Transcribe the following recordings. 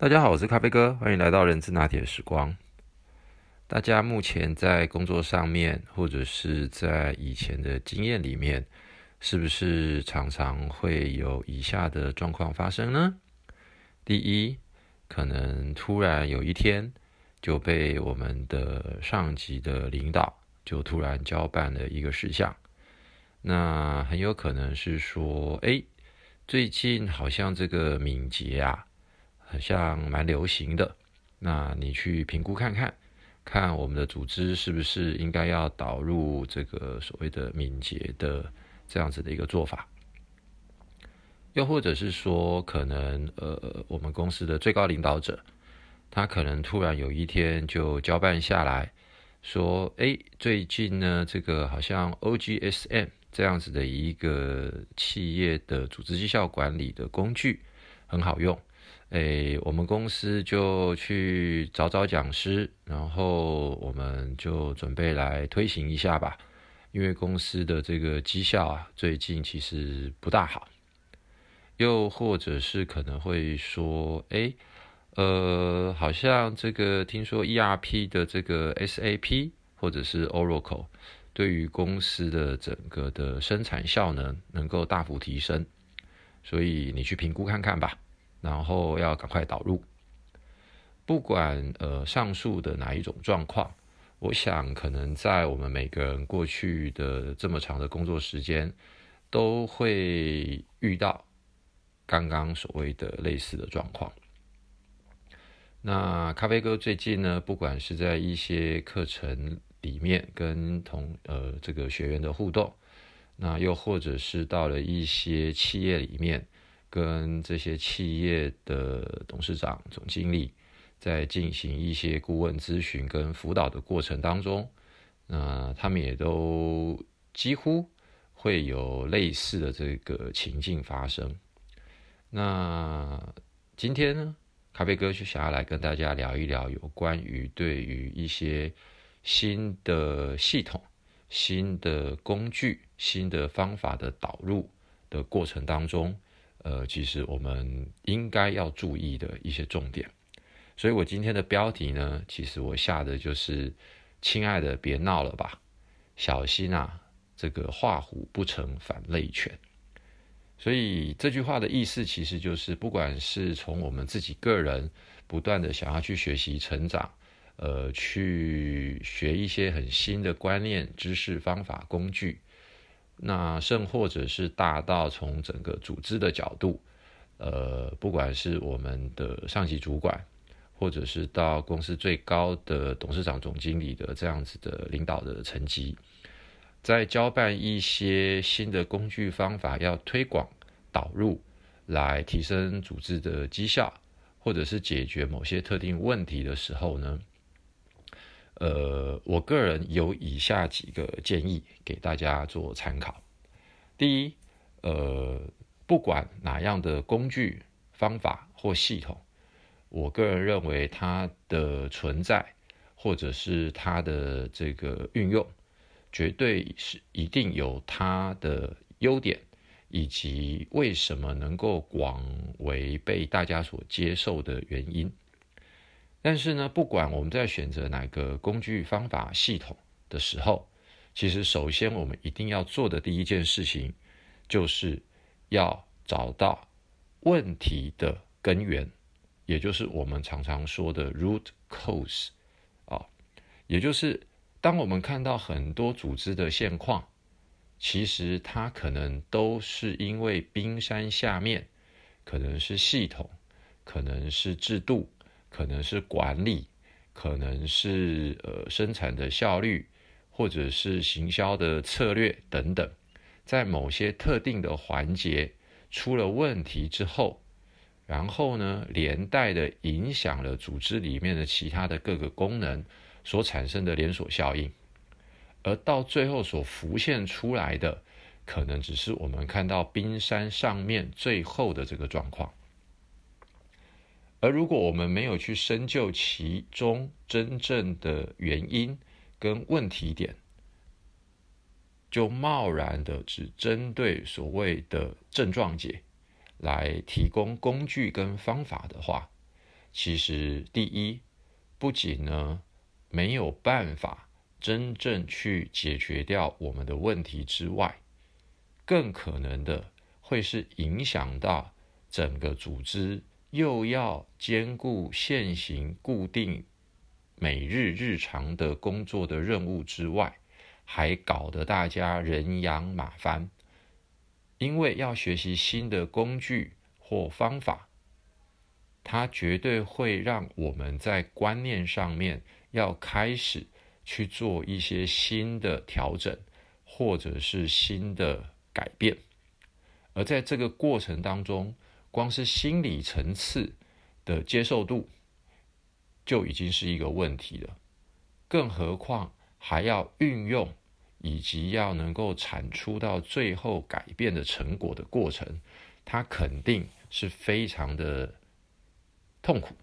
大家好，我是咖啡哥，欢迎来到人之拿铁时光。大家目前在工作上面，或者是在以前的经验里面，是不是常常会有以下的状况发生呢？第一，可能突然有一天就被我们的上级的领导就突然交办了一个事项，那很有可能是说，哎，最近好像这个敏捷啊。好像蛮流行的，那你去评估看看，看我们的组织是不是应该要导入这个所谓的敏捷的这样子的一个做法，又或者是说，可能呃，我们公司的最高领导者，他可能突然有一天就交办下来说，哎，最近呢，这个好像 OGSM 这样子的一个企业的组织绩效管理的工具很好用。诶，我们公司就去找找讲师，然后我们就准备来推行一下吧。因为公司的这个绩效啊，最近其实不大好。又或者是可能会说，诶，呃，好像这个听说 ERP 的这个 SAP 或者是 Oracle，对于公司的整个的生产效能能够大幅提升，所以你去评估看看吧。然后要赶快导入，不管呃上述的哪一种状况，我想可能在我们每个人过去的这么长的工作时间，都会遇到刚刚所谓的类似的状况。那咖啡哥最近呢，不管是在一些课程里面跟同呃这个学员的互动，那又或者是到了一些企业里面。跟这些企业的董事长、总经理在进行一些顾问咨询跟辅导的过程当中，那他们也都几乎会有类似的这个情境发生。那今天呢，咖啡哥就想要来跟大家聊一聊有关于对于一些新的系统、新的工具、新的方法的导入的过程当中。呃，其实我们应该要注意的一些重点，所以我今天的标题呢，其实我下的就是“亲爱的，别闹了吧，小心啊，这个画虎不成反类犬”。所以这句话的意思，其实就是不管是从我们自己个人不断的想要去学习成长，呃，去学一些很新的观念、知识、方法、工具。那甚或者是大到从整个组织的角度，呃，不管是我们的上级主管，或者是到公司最高的董事长、总经理的这样子的领导的层级，在交办一些新的工具方法要推广导入，来提升组织的绩效，或者是解决某些特定问题的时候呢？呃，我个人有以下几个建议给大家做参考。第一，呃，不管哪样的工具、方法或系统，我个人认为它的存在或者是它的这个运用，绝对是一定有它的优点，以及为什么能够广为被大家所接受的原因。但是呢，不管我们在选择哪个工具、方法、系统的时候，其实首先我们一定要做的第一件事情，就是要找到问题的根源，也就是我们常常说的 root cause 啊，也就是当我们看到很多组织的现况，其实它可能都是因为冰山下面可能是系统，可能是制度。可能是管理，可能是呃生产的效率，或者是行销的策略等等，在某些特定的环节出了问题之后，然后呢，连带的影响了组织里面的其他的各个功能所产生的连锁效应，而到最后所浮现出来的，可能只是我们看到冰山上面最后的这个状况。而如果我们没有去深究其中真正的原因跟问题点，就贸然的只针对所谓的症状解来提供工具跟方法的话，其实第一，不仅呢没有办法真正去解决掉我们的问题之外，更可能的会是影响到整个组织，又要兼顾现行固定每日日常的工作的任务之外，还搞得大家人仰马翻，因为要学习新的工具或方法。它绝对会让我们在观念上面要开始去做一些新的调整，或者是新的改变。而在这个过程当中，光是心理层次的接受度就已经是一个问题了，更何况还要运用以及要能够产出到最后改变的成果的过程，它肯定是非常的。痛苦，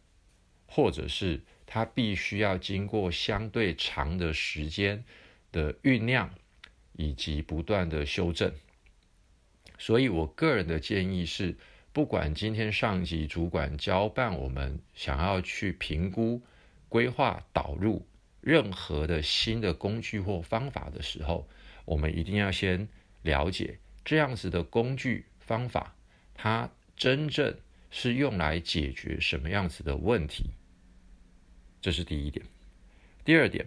或者是它必须要经过相对长的时间的酝酿，以及不断的修正。所以我个人的建议是，不管今天上级主管交办我们想要去评估、规划、导入任何的新的工具或方法的时候，我们一定要先了解这样子的工具方法，它真正。是用来解决什么样子的问题？这是第一点。第二点，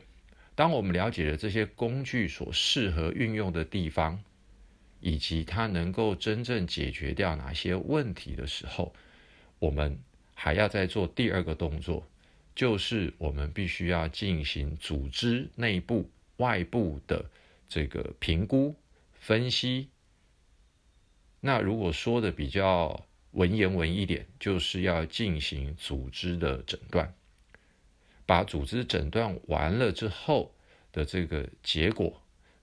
当我们了解了这些工具所适合运用的地方，以及它能够真正解决掉哪些问题的时候，我们还要再做第二个动作，就是我们必须要进行组织内部、外部的这个评估、分析。那如果说的比较，文言文一点，就是要进行组织的诊断，把组织诊断完了之后的这个结果，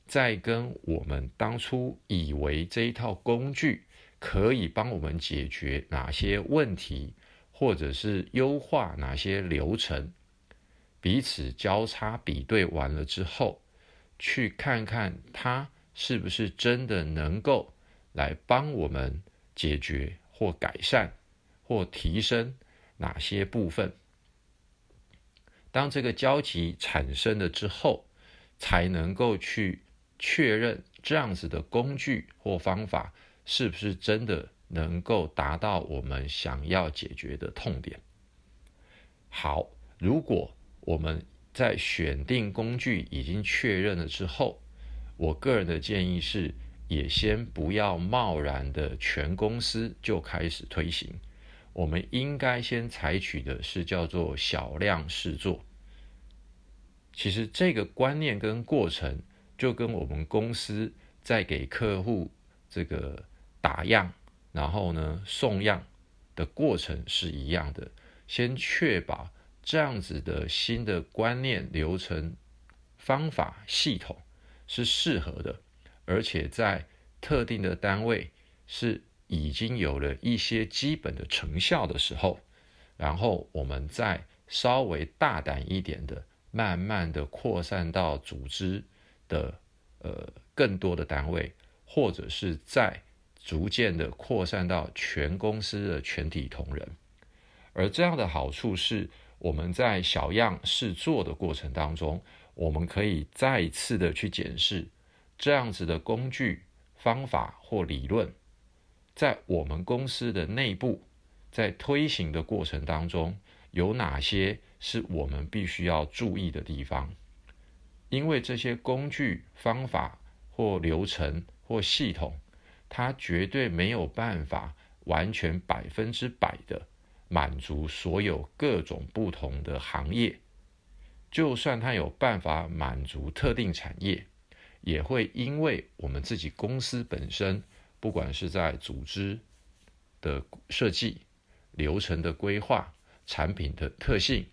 再跟我们当初以为这一套工具可以帮我们解决哪些问题，或者是优化哪些流程，彼此交叉比对完了之后，去看看它是不是真的能够来帮我们解决。或改善，或提升哪些部分？当这个交集产生了之后，才能够去确认这样子的工具或方法是不是真的能够达到我们想要解决的痛点。好，如果我们在选定工具已经确认了之后，我个人的建议是。也先不要贸然的全公司就开始推行，我们应该先采取的是叫做小量试做。其实这个观念跟过程，就跟我们公司在给客户这个打样，然后呢送样的过程是一样的。先确保这样子的新的观念、流程、方法、系统是适合的。而且在特定的单位是已经有了一些基本的成效的时候，然后我们再稍微大胆一点的，慢慢的扩散到组织的呃更多的单位，或者是在逐渐的扩散到全公司的全体同仁。而这样的好处是，我们在小样试做的过程当中，我们可以再一次的去检视。这样子的工具、方法或理论，在我们公司的内部，在推行的过程当中，有哪些是我们必须要注意的地方？因为这些工具、方法或流程或系统，它绝对没有办法完全百分之百的满足所有各种不同的行业。就算它有办法满足特定产业。也会因为我们自己公司本身，不管是在组织的设计、流程的规划、产品的特性、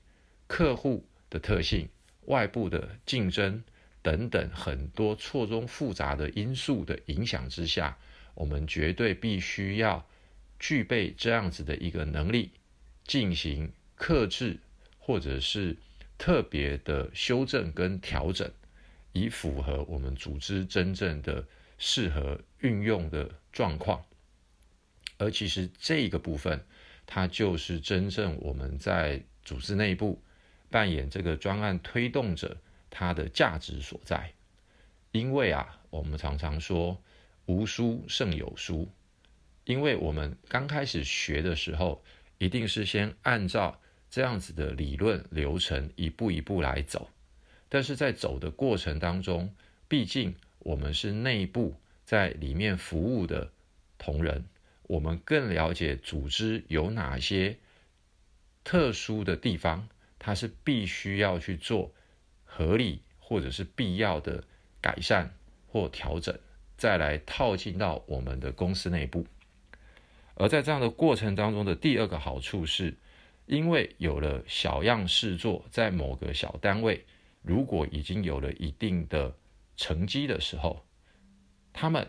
客户的特性、外部的竞争等等很多错综复杂的因素的影响之下，我们绝对必须要具备这样子的一个能力，进行克制或者是特别的修正跟调整。以符合我们组织真正的适合运用的状况，而其实这个部分，它就是真正我们在组织内部扮演这个专案推动者它的价值所在。因为啊，我们常常说无书胜有书，因为我们刚开始学的时候，一定是先按照这样子的理论流程一步一步来走，但是在走的过程当中，毕竟我们是内部在里面服务的同仁，我们更了解组织有哪些特殊的地方，它是必须要去做合理或者是必要的。改善或调整，再来套进到我们的公司内部。而在这样的过程当中的第二个好处是，因为有了小样试做，在某个小单位，如果已经有了一定的成绩的时候，他们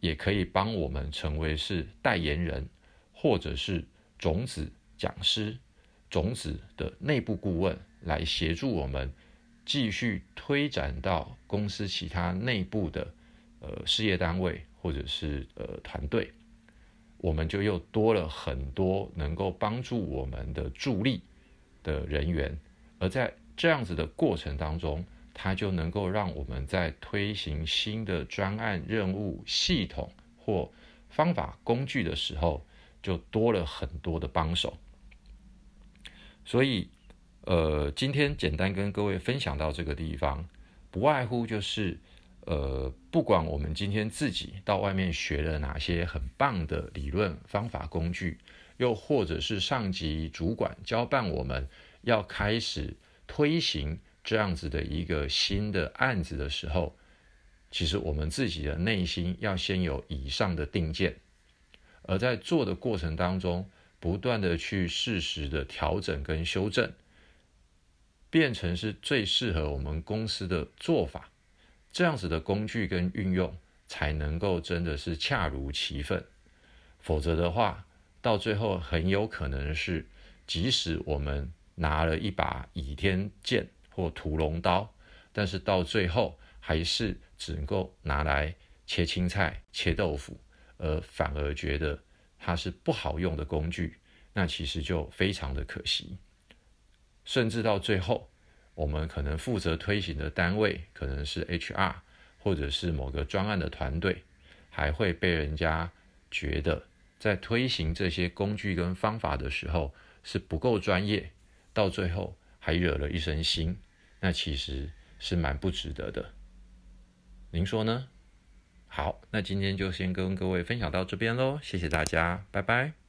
也可以帮我们成为是代言人，或者是种子讲师、种子的内部顾问，来协助我们。继续推展到公司其他内部的呃事业单位或者是呃团队，我们就又多了很多能够帮助我们的助力的人员，而在这样子的过程当中，它就能够让我们在推行新的专案任务系统或方法工具的时候，就多了很多的帮手，所以。呃，今天简单跟各位分享到这个地方，不外乎就是，呃，不管我们今天自己到外面学了哪些很棒的理论方法工具，又或者是上级主管交办我们要开始推行这样子的一个新的案子的时候，其实我们自己的内心要先有以上的定见，而在做的过程当中，不断的去适时的调整跟修正。变成是最适合我们公司的做法，这样子的工具跟运用才能够真的是恰如其分。否则的话，到最后很有可能是，即使我们拿了一把倚天剑或屠龙刀，但是到最后还是只能够拿来切青菜、切豆腐，而反而觉得它是不好用的工具，那其实就非常的可惜。甚至到最后，我们可能负责推行的单位可能是 HR，或者是某个专案的团队，还会被人家觉得在推行这些工具跟方法的时候是不够专业，到最后还惹了一身腥，那其实是蛮不值得的。您说呢？好，那今天就先跟各位分享到这边喽，谢谢大家，拜拜。